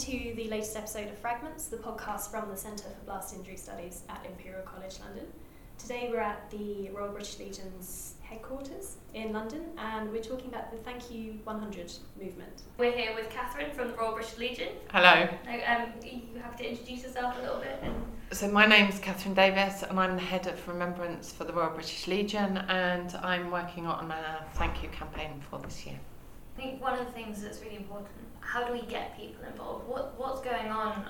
to the latest episode of Fragments, the podcast from the Centre for Blast Injury Studies at Imperial College London. Today we're at the Royal British Legion's headquarters in London and we're talking about the Thank You 100 movement. We're here with Catherine from the Royal British Legion. Hello. um, you have to introduce yourself a little bit. And... So my name's Catherine Davis and I'm the head of Remembrance for the Royal British Legion and I'm working on a thank you campaign for this year. I think one of the things that's really important, how do we get people involved? What, what's going on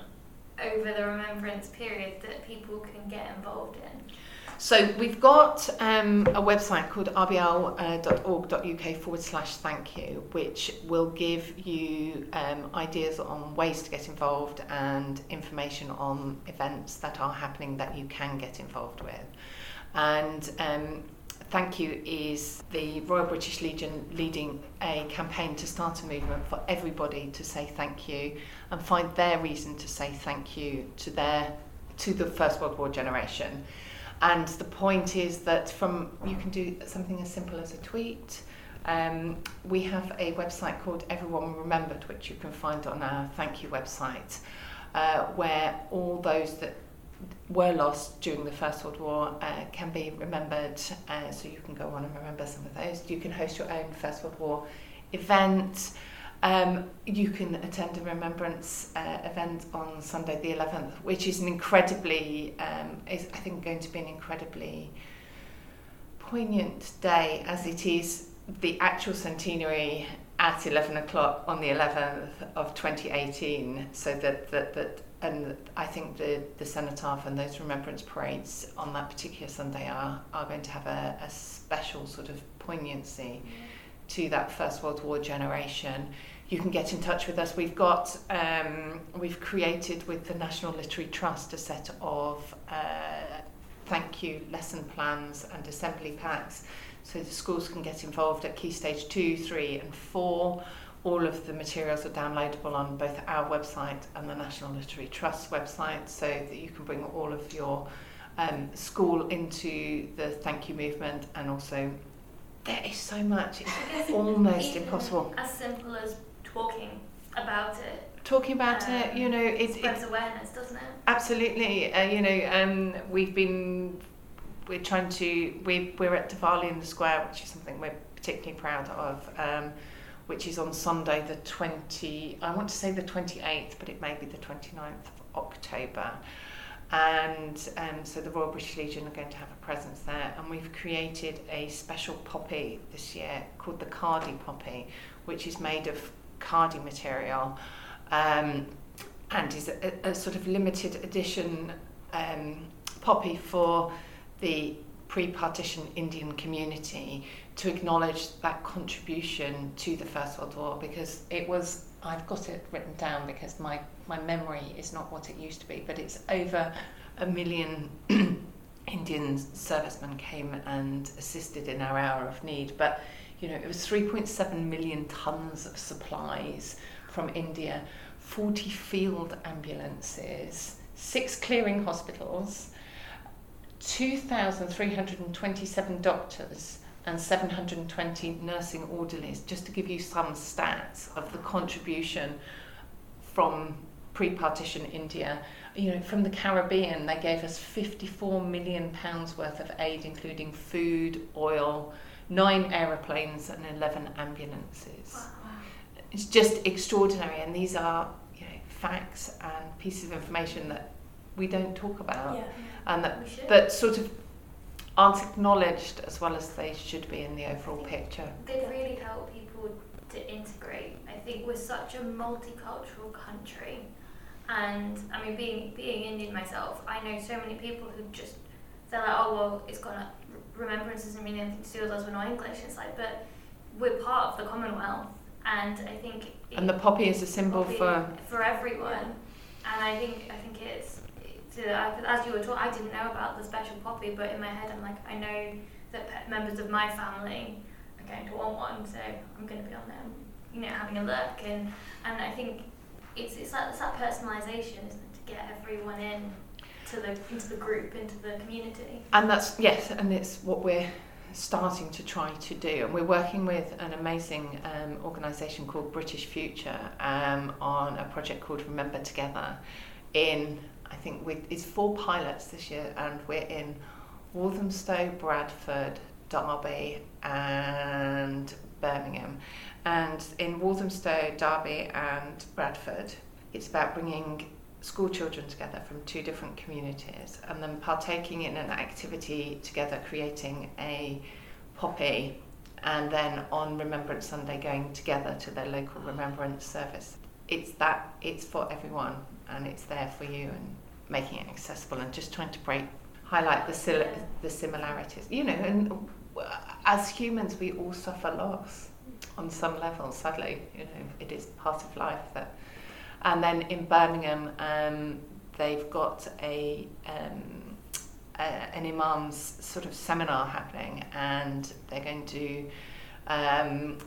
over the remembrance period that people can get involved in? So we've got um, a website called rbl.org.uk forward slash thank you, which will give you um, ideas on ways to get involved and information on events that are happening that you can get involved with. And um, Thank You is the Royal British Legion leading a campaign to start a movement for everybody to say thank you and find their reason to say thank you to their to the First World War generation. And the point is that from you can do something as simple as a tweet. Um, we have a website called Everyone Remembered, which you can find on our thank you website, uh, where all those that were lost during the First World War uh, can be remembered. Uh, so you can go on and remember some of those. You can host your own First World War event. Um, you can attend a remembrance uh, event on Sunday the 11th, which is an incredibly, um, is I think going to be an incredibly poignant day as it is the actual centenary at 11 o'clock on the 11th of 2018 so that, that, that and I think the, the cenotaph and those remembrance parades on that particular Sunday are, are going to have a, a special sort of poignancy to that First World War generation. You can get in touch with us. We've got, um, we've created with the National Literacy Trust a set of uh, thank you lesson plans and assembly packs so the schools can get involved at key stage two, three, and four. All of the materials are downloadable on both our website and the National Literacy Trust website, so that you can bring all of your um, school into the thank you movement and also there is so much it's almost impossible. as simple as talking about it. Talking about um, it you know it spreads it, awareness doesn't it? Absolutely uh, you know um, we've been we're trying to we we're at Diwali in the Square, which is something we're particularly proud of. Um, which is on Sunday the 20 I want to say the 28th but it may be the 29th of October. And um, so the Royal British Legion are going to have a presence there. And we've created a special poppy this year called the Khadi poppy which is made of Khadi material um, and is a, a sort of limited edition um, poppy for the pre-partition Indian community to acknowledge that contribution to the First World War because it was I've got it written down because my my memory is not what it used to be but it's over a million Indian servicemen came and assisted in our hour of need. But you know it was 3.7 million tons of supplies from India 40 field ambulances six clearing hospitals 2,327 doctors and 720 nursing orderlies, just to give you some stats of the contribution from pre-partition India. You know, from the Caribbean, they gave us 54 million pounds worth of aid, including food, oil, nine aeroplanes, and 11 ambulances. Wow. It's just extraordinary, and these are you know, facts and pieces of information that we don't talk about. Yeah and that, that sort of aren't acknowledged as well as they should be in the overall picture. They really help people to integrate. I think we're such a multicultural country, and I mean, being being Indian myself, I know so many people who just they're like, oh well, it's gonna remembrance doesn't mean anything to us. We're not English. It's like, but we're part of the Commonwealth, and I think. And the poppy is a symbol for for everyone, and I think I think it's as you were talking, I didn't know about the special poppy, but in my head, I'm like, I know that members of my family are going to want one, so I'm going to be on there, you know, having a look, and and I think it's it's that it's that personalisation, isn't it, to get everyone in to the into the group, into the community. And that's yes, and it's what we're starting to try to do. And we're working with an amazing um, organisation called British Future um, on a project called Remember Together. In I think it's four pilots this year, and we're in Walthamstow, Bradford, Derby, and Birmingham. And in Walthamstow, Derby, and Bradford, it's about bringing school children together from two different communities and then partaking in an activity together, creating a poppy, and then on Remembrance Sunday going together to their local remembrance service. It's that, it's for everyone and it's there for you and making it accessible and just trying to break, highlight the, sil- the similarities. You know, and as humans, we all suffer loss on some level, sadly. You know, it is part of life that and then in Birmingham, um, they've got a, um, an imam's sort of seminar happening, and they're going to. Um,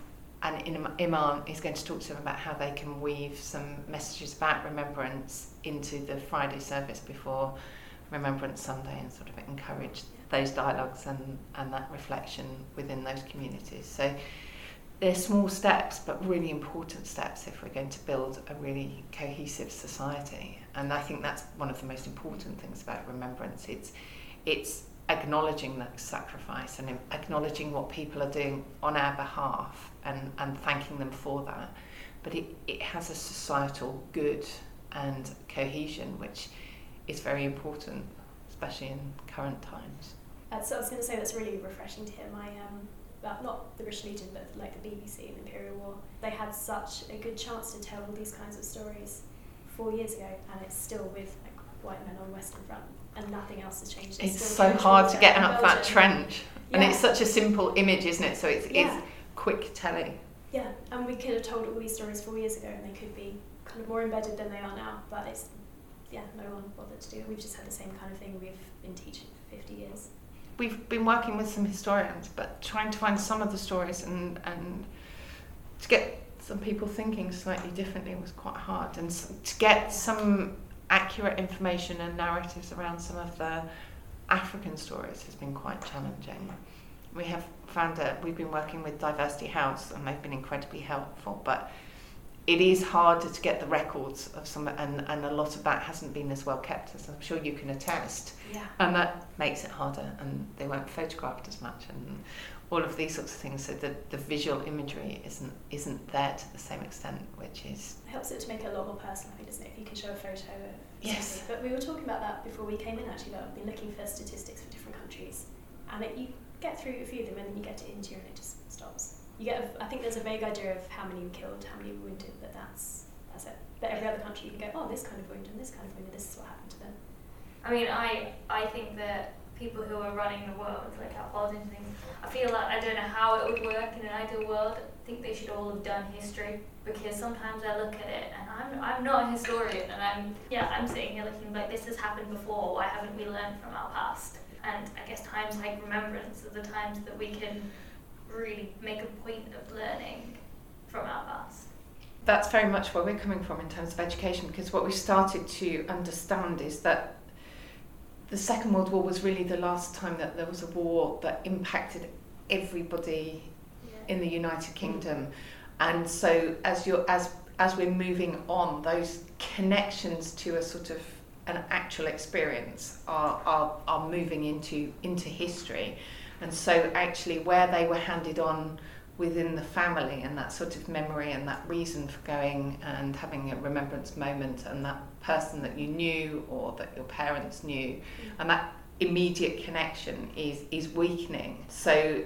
and Imam is going to talk to them about how they can weave some messages about remembrance into the Friday service before Remembrance Sunday and sort of encourage those dialogues and, and that reflection within those communities. So they're small steps, but really important steps if we're going to build a really cohesive society. And I think that's one of the most important things about remembrance. It's, it's acknowledging that sacrifice and acknowledging what people are doing on our behalf and, and thanking them for that. But it, it has a societal good and cohesion, which is very important, especially in current times. That's, I was going to say that's really refreshing to hear. My um, well, not the British Legion, but like the BBC and Imperial War, they had such a good chance to tell all these kinds of stories four years ago, and it's still with like white men on Western Front, and nothing else has changed. It's, it's so hard to get out of that trench, yeah. and it's such a simple image, isn't it? So it's, yeah. it's quick telling. Yeah, and we could have told all these stories four years ago, and they could be kind of more embedded than they are now. But it's yeah, no one bothered to do it. We've just had the same kind of thing we've been teaching for fifty years we've been working with some historians, but trying to find some of the stories and, and to get some people thinking slightly differently was quite hard. And to get some accurate information and narratives around some of the African stories has been quite challenging. We have found that we've been working with Diversity House and they've been incredibly helpful, but it is harder to get the records of some, and, and a lot of that hasn't been as well kept as I'm sure you can attest. Yeah. And that makes it harder, and they weren't photographed as much, and all of these sorts of things. So the, the visual imagery isn't isn't there to the same extent, which is it helps it to make it a lot more personal, doesn't it? If you can show a photo of yes. Something. But we were talking about that before we came in. Actually, that I've been looking for statistics for different countries, and it, you get through a few of them, and then you get to India, and it just stops you get. A, I think there's a vague idea of how many were killed, how many were wounded, but that's that's it. But every other country, you can go, oh, this kind of wound and this kind of wound, and this is what happened to them. I mean, I I think that people who are running the world, like our politicians, things, I feel like I don't know how it would work in an ideal world. I think they should all have done history because sometimes I look at it and I'm I'm not a historian and I'm yeah I'm sitting here looking like this has happened before. Why haven't we learned from our past? And I guess times like remembrance are the times that we can really make a point of learning from our past. That's very much where we're coming from in terms of education, because what we started to understand is that the Second World War was really the last time that there was a war that impacted everybody yeah. in the United Kingdom. And so as you're as as we're moving on, those connections to a sort of an actual experience are, are, are moving into into history. And so, actually, where they were handed on within the family and that sort of memory and that reason for going and having a remembrance moment and that person that you knew or that your parents knew mm. and that immediate connection is is weakening so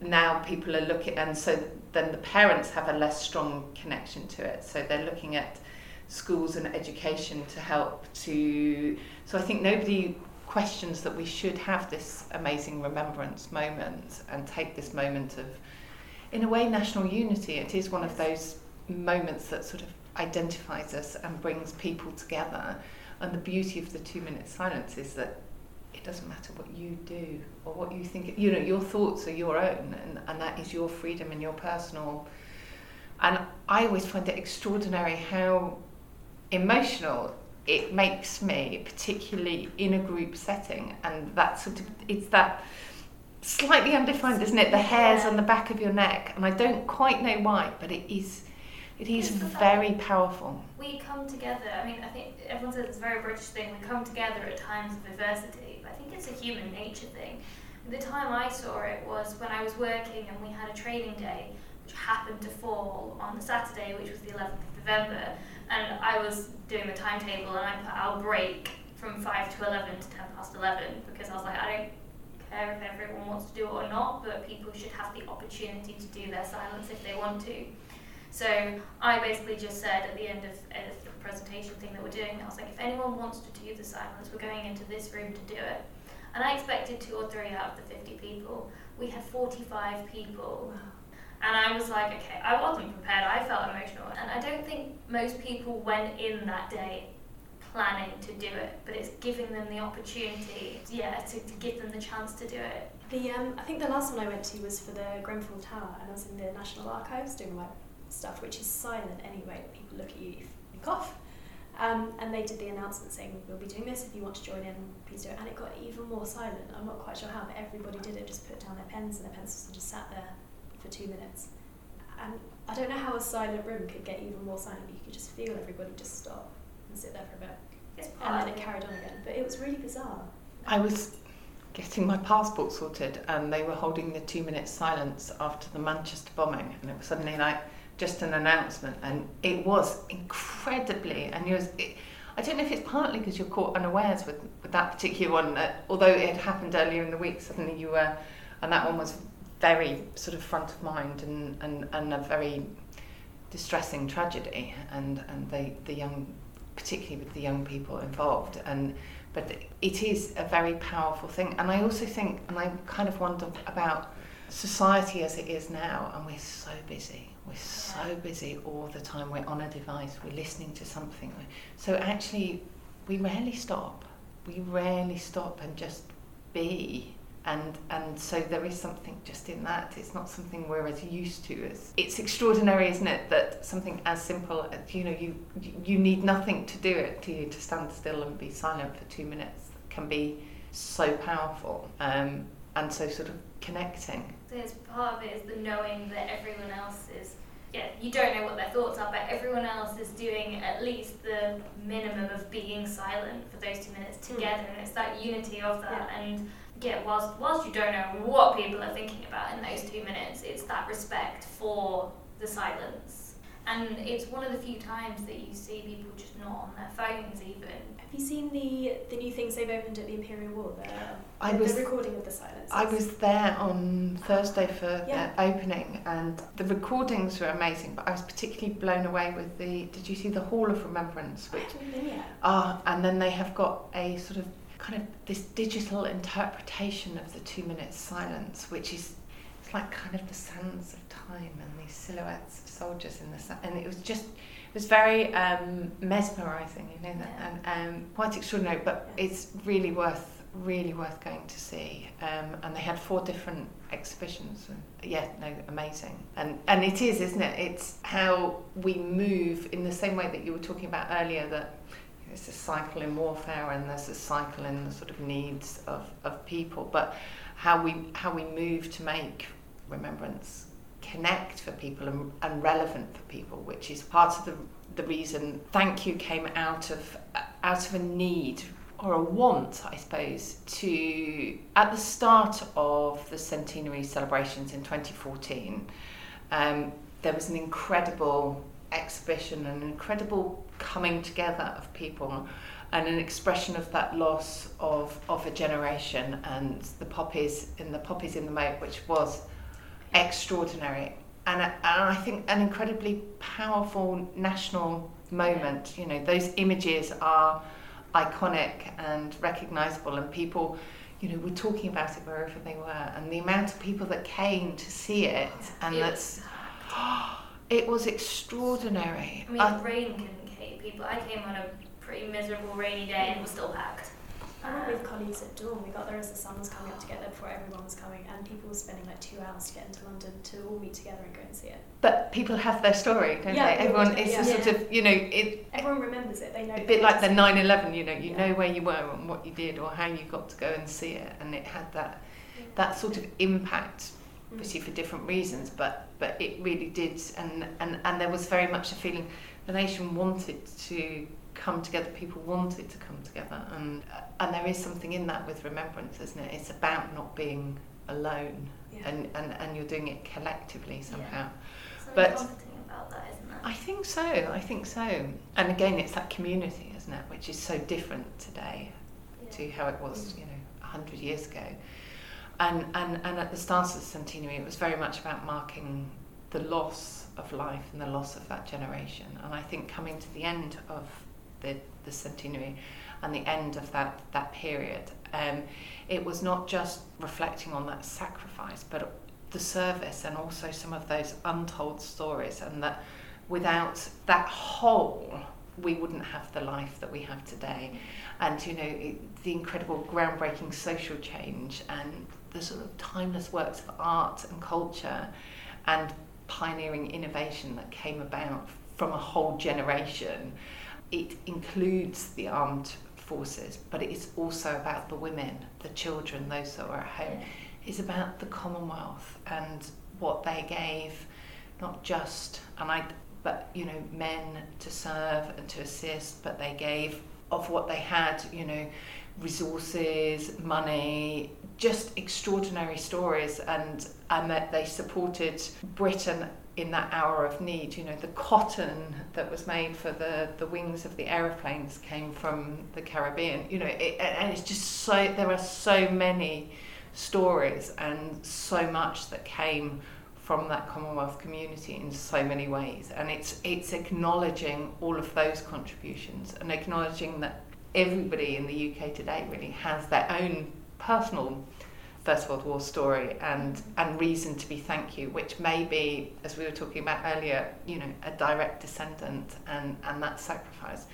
now people are looking and so then the parents have a less strong connection to it so they're looking at schools and education to help to so I think nobody questions that we should have this amazing remembrance moment and take this moment of, in a way, national unity. It is one of those moments that sort of identifies us and brings people together. And the beauty of the two minute silence is that it doesn't matter what you do or what you think, you know, your thoughts are your own and, and that is your freedom and your personal. And I always find it extraordinary how emotional it makes me, particularly in a group setting, and that sort of it's that slightly undefined, isn't it? The hairs on the back of your neck, and I don't quite know why, but it is, it is very powerful. we come together. I mean, I think everyone says it's a very British thing. We come together at times of adversity. I think it's a human nature thing. The time I saw it was when I was working and we had a training day, which happened to fall on the Saturday, which was the 11th of November. And I was doing the timetable and I put our break from 5 to 11 to 10 past 11 because I was like, I don't care if everyone wants to do it or not, but people should have the opportunity to do their silence if they want to. So I basically just said at the end of, of the presentation thing that we're doing, I was like, if anyone wants to do the silence, we're going into this room to do it. And I expected two or three out of the 50 people. We had 45 people. And I was like, okay, I wasn't prepared. I felt emotional. And I don't think most people went in that day planning to do it, but it's giving them the opportunity, yeah, to, to give them the chance to do it. The um, I think the last one I went to was for the Grenfell Tower, and I was in the National Archives doing my stuff, which is silent anyway. People look at you if you cough. Um, and they did the announcement saying we'll be doing this. If you want to join in, please do it. And it got even more silent. I'm not quite sure how, but everybody did it. Just put down their pens and their pencils and just sat there for two minutes. And I don't know how a silent room could get even more silent, but you could just feel everybody just stop and sit there for a bit, It's and then it carried on again. But it was really bizarre. I was getting my passport sorted, and they were holding the two minute silence after the Manchester bombing, and it was suddenly like just an announcement, and it was incredibly. And it, I don't know if it's partly because you're caught unawares with, with that particular one, that although it had happened earlier in the week, suddenly you were, and that one was very sort of front of mind and, and, and a very distressing tragedy, and, and they, the young, particularly with the young people involved, and but it is a very powerful thing. And I also think, and I kind of wonder about society as it is now, and we're so busy. We're so busy all the time. We're on a device. We're listening to something. So actually, we rarely stop. We rarely stop and just be. And and so there is something just in that. It's not something we're as used to as. It's extraordinary, isn't it, that something as simple as you know you you need nothing to do it to you to stand still and be silent for two minutes can be so powerful. Um, and so sort of connecting. There's part of it is the knowing that everyone else is, yeah, you don't know what their thoughts are, but everyone else is doing at least the minimum of being silent for those two minutes Mm. together, and it's that unity of that. Yeah. And yeah, whilst whilst you don't know what people are thinking about in those two minutes, it's that respect for the silence. And it's one of the few times that you see people just not on their phones even. Have you seen the the new things they've opened at the Imperial War? The, I the, was- the recording of the silence. I was there on Thursday for Yeah. the opening, and the recordings were amazing. But I was particularly blown away with the. Did you see the Hall of Remembrance? Which haven't ah, and then they have got a sort of kind of this digital interpretation of the two minutes silence, which is it's like kind of the sands of time and these silhouettes of soldiers in the sun, and it was just. It was very um, mesmerising, you know, that, Yeah. and um, quite extraordinary. But it's really worth, really worth going to see. Um, and they had four different exhibitions. And yeah, no, amazing. And and it is, isn't it? It's how we move in the same way that you were talking about earlier. That there's a cycle in warfare and there's a cycle in the sort of needs of, of people. But how we how we move to make remembrance connect for people and, and relevant for people, which is part of the the reason thank you came out of out of a need or a want, I suppose, to at the start of the centenary celebrations in 2014, um, there was an incredible exhibition, an incredible coming together of people, and an expression of that loss of of a generation and the poppies in the poppies in the moat, which was extraordinary and, a, and I think an incredibly powerful national moment. You know, those images are iconic and recognisable, and people, you know, were talking about it wherever they were, and the amount of people that came to see it, and that's it was extraordinary. I mean, I- rain keep people. I came on a pretty miserable rainy day and it was still packed. I went with colleagues at dawn. We got there as the sun was coming up to get there before everyone was coming, and people were spending like two hours to get into London to all meet together and go and see it. But people have their story, don't Yeah, they? Everyone, it's a yeah. sort of, you know, it, Everyone remembers it. They know. a bit like the it's- 9/11. You know, you Yeah. know where you were and what you did or how you got to go and see it, and it had that that sort of impact Mm. obviously for different reasons, but but it really did, and and and there was very much a feeling the nation wanted to come together. People wanted to come together, and and there is something in that with remembrance, isn't it? It's about not being alone, Yeah. and and and you're doing it collectively somehow. Something But- about that, isn't there? I think so. I think so. And again, it's that community, isn't it, which is so different today to how it was, mm. you know, a hundred years ago. And, and and at the start of the centenary, it was very much about marking the loss of life and the loss of that generation. And I think coming to the end of the the centenary and the end of that that period, um, it was not just reflecting on that sacrifice, but the service and also some of those untold stories, and that without that whole, we wouldn't have the life that we have today. And you know, the incredible groundbreaking social change and the sort of timeless works of art and culture and pioneering innovation that came about from a whole generation. It includes the armed forces, but it is also about the women, the children, those that were at home. It's about the Commonwealth and what they gave, not just, and I, but you know, men to serve and to assist, but they gave of what they had, you know, resources, money, just extraordinary stories, and and that they supported Britain in that hour of need. You know, the cotton that was made for the the wings of the aeroplanes came from the Caribbean. You know, it, and it's just so there are so many stories and so much that came from that Commonwealth community in so many ways. And it's it's acknowledging all of those contributions and acknowledging that everybody in the UK today really has their own personal First World War story and and reason to be thank you, which may be, as we were talking about earlier, you know, a direct descendant and, and that sacrifice.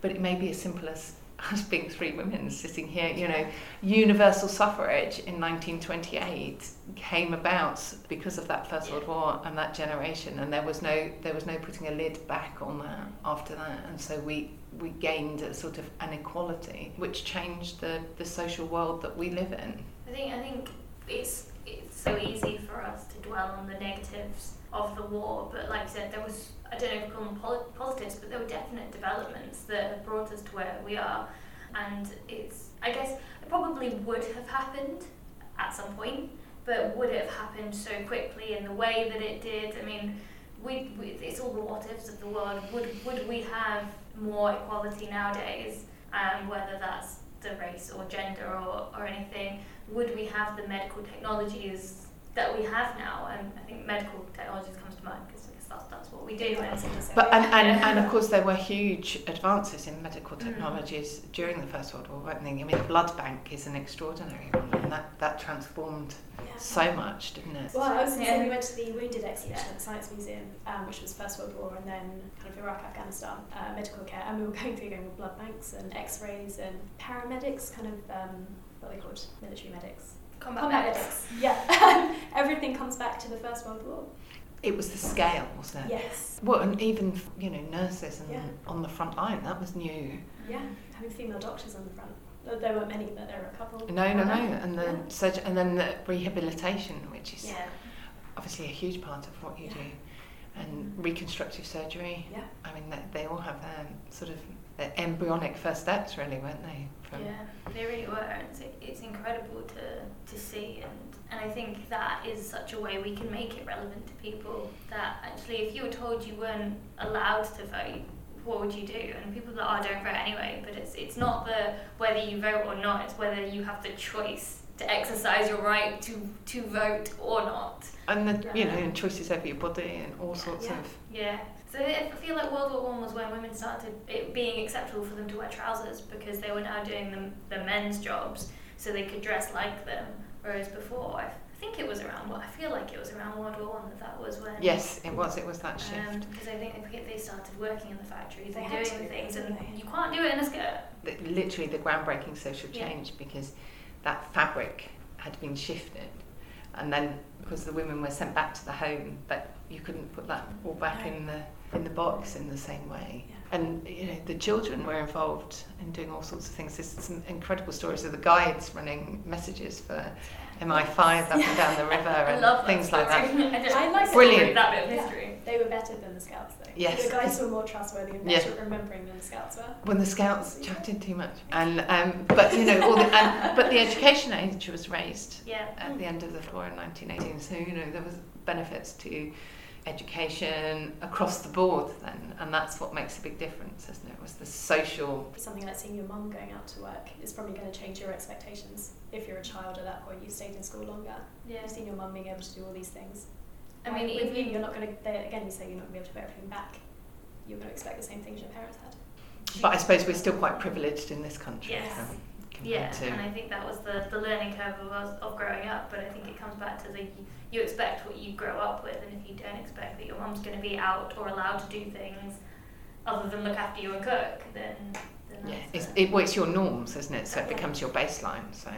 But it may be as simple as us being three women sitting here, you know, universal suffrage in 1928 came about because of that First World War and that generation, and there was no there was no putting a lid back on that after that, and so we we gained a sort of an equality which changed the the social world that we live in. I think I think it's it's so easy for us to dwell on the negatives of the war, but like I said, there was I don't know if you call them positives, but there were definite developments that have brought us to where we are, and it's I guess it probably would have happened at some point, but would it have happened so quickly in the way that it did? I mean, we, we it's all the what ifs of the world. Would would we have more equality nowadays? Um, whether that's the race or gender or, or anything, would we have the medical technologies that we have now? And I think medical technologies comes to mind because that's, that's what we do. And, But and, and, Yeah. and of course there were huge advances in medical Mm. technologies during the First World War, weren't there? I mean, the blood bank is an extraordinary one, and that, that transformed Yeah. so much, didn't it? Well, I was going to Yeah. say we went to the Wounded exhibition Yeah. at the Science Museum, um, which was First World War and then kind of Iraq, Afghanistan, uh, medical care, and we were going through going with blood banks and X-rays and paramedics, kind of um, what are they called, military medics, combat, combat medics. medics. Yeah, everything comes back to the First World War. It was the scale, wasn't it? Yes. Well, and even you know nurses and Yeah. on the front line, that was new. Yeah, having female doctors on the front. There weren't many, but there were a couple. No, no, no, and the Yeah. and then the rehabilitation, which is Yeah. obviously a huge part of what you Yeah. do, and reconstructive surgery. Yeah. I mean, they, they all have their sort of their embryonic first steps, really, weren't they? From Yeah, they really were, and it's, it's incredible to, to see, and, and I think that is such a way we can make it relevant to people. That actually, if you were told you weren't allowed to vote, what would you do? And people that are like, oh, don't vote anyway. But it's it's not the whether you vote or not; it's whether you have the choice to exercise your right to to vote or not. and the you know and choices over your body and all sorts Yeah. of Yeah. So I feel like World War One was when women started it being acceptable for them to wear trousers because they were now doing the, the men's jobs, so they could dress like them. Whereas before, I think it was around what I feel like it was around World War One that that was when. Yes, it was. It was that um, shift. Because I think they, they started working in the factories They and doing to, things, and they? you can't do it in a skirt. the, literally the groundbreaking social Yeah. change because that fabric had been shifted and then because the women were sent back to the home but you couldn't put that all back No. in the in the box in the same way Yeah. and you know the children were involved in doing all sorts of things there's some incredible stories of the guides running messages for MI5 up and down the river I and love things like that I, I like Brilliant. that bit of Yeah. They were better than the scouts, though. Yes. The guys were more trustworthy and Yeah. better at remembering than the scouts were. when the scouts chatted too much and um, but you know all the, and, but the education age was raised Yeah. at the end of the war in 1918. So you know there was benefits to education across the board then, and that's what makes a big difference, isn't it? Was the social. Something like seeing your mum going out to work is probably going to change your expectations. If you're a child at that point, you've stayed in school longer. Yeah. You've seen your mum being able to do all these things. I mean, with even- you, you're not going to. Again, you say you're not going to be able to put everything back. You're going to expect the same things your parents had. But I suppose we're still quite privileged in this country. Yes. um, compared Yeah, to- and I think that was the, the learning curve of us of growing up. But I think it comes back to the you expect what you grow up with, and if you don't expect that your mum's going to be out or allowed to do things other than look after you and cook, then, then yeah, it's, it, well, it's your norms, isn't it? So it becomes your baseline. So,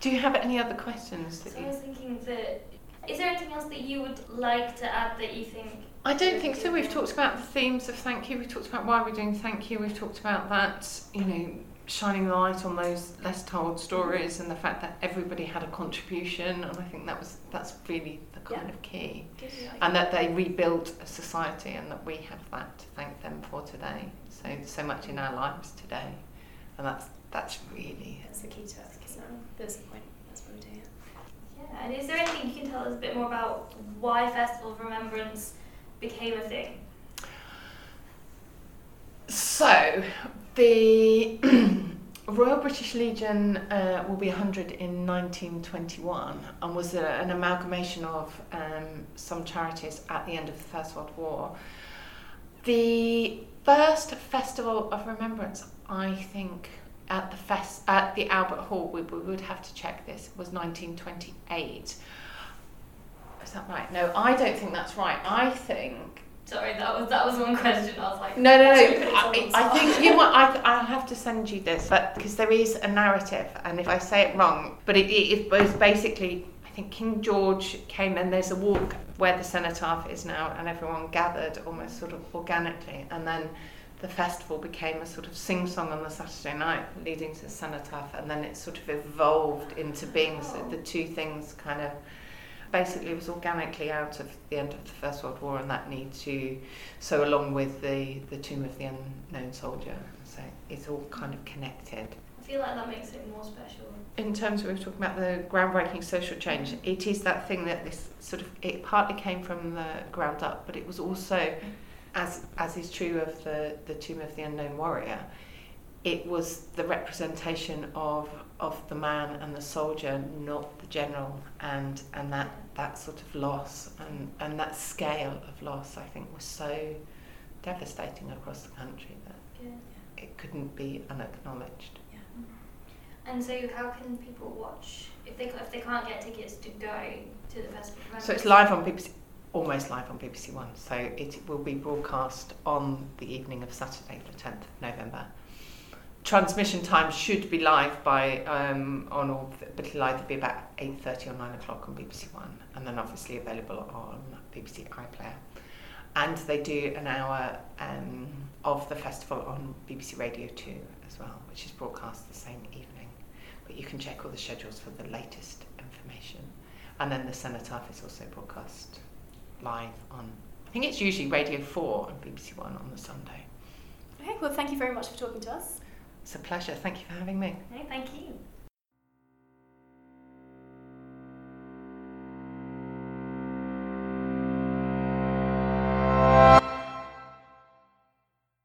do you have any other questions that So I you? was thinking that is there anything else that you would like to add that you think? I don't think so. We've talked about the themes of thank you. We've talked about why we're doing thank you. We've talked about that, you know, shining light on those less told stories and the fact that everybody had a contribution. And I think that was that's really the kind Yeah. of key. Gives you like And that they rebuilt a society and that we have that to thank them for today. So so much in our lives today, and that's that's really that's the key to it. So that's the point. That's what we do. Yeah, and is there anything you can tell us a bit more about why Festival of Remembrance became a thing? So, the Royal British Legion uh, will be 100 in 1921 and was a, an amalgamation of um, some charities at the end of the First World War. The first Festival of Remembrance, I think, at the fest at the Albert Hall, we, we would have to check this, was 1928. Is that right? No, I don't think that's right. I think Sorry, that was that was one question. I was like, no, no, no. I, I think you might. I, I'll have to send you this, but because there is a narrative, and if I say it wrong, but it, it, it was basically. I think King George came, and there's a walk where the cenotaph is now, and everyone gathered almost sort of organically, and then the festival became a sort of sing song on the Saturday night, leading to the cenotaph, and then it sort of evolved into being so the two things kind of basically it was organically out of the end of the First World War and that need to so along with the the tomb of the unknown soldier so it's all kind of connected I feel like that makes it more special. in terms of we were talking about the groundbreaking social change it is that thing that this sort of it partly came from the ground up but it was also as as is true of the the tomb of the unknown warrior it was the representation of of the man and the soldier, not the general, and and that that sort of loss and and that scale of loss, I think, was so devastating across the country that Yeah. it couldn't be unacknowledged. And so, how can people watch if they if they can't get tickets to go to the festival? So it's live on BBC, almost live on BBC One. So it will be broadcast on the evening of Saturday, the 10th of November. Transmission time should be live by um, on all, but it'll either be about 8:30 or 9 o'clock on BBC One, and then obviously available on BBC iPlayer. And they do an hour um, of the festival on BBC Radio 2 as well, which is broadcast the same evening. But you can check all the schedules for the latest information. And then the Cenotaph is also broadcast live on, I think it's usually Radio 4 and BBC One on the Sunday. Okay, well, thank you very much for talking to us. It's a pleasure. Thank you for having me. No, thank you.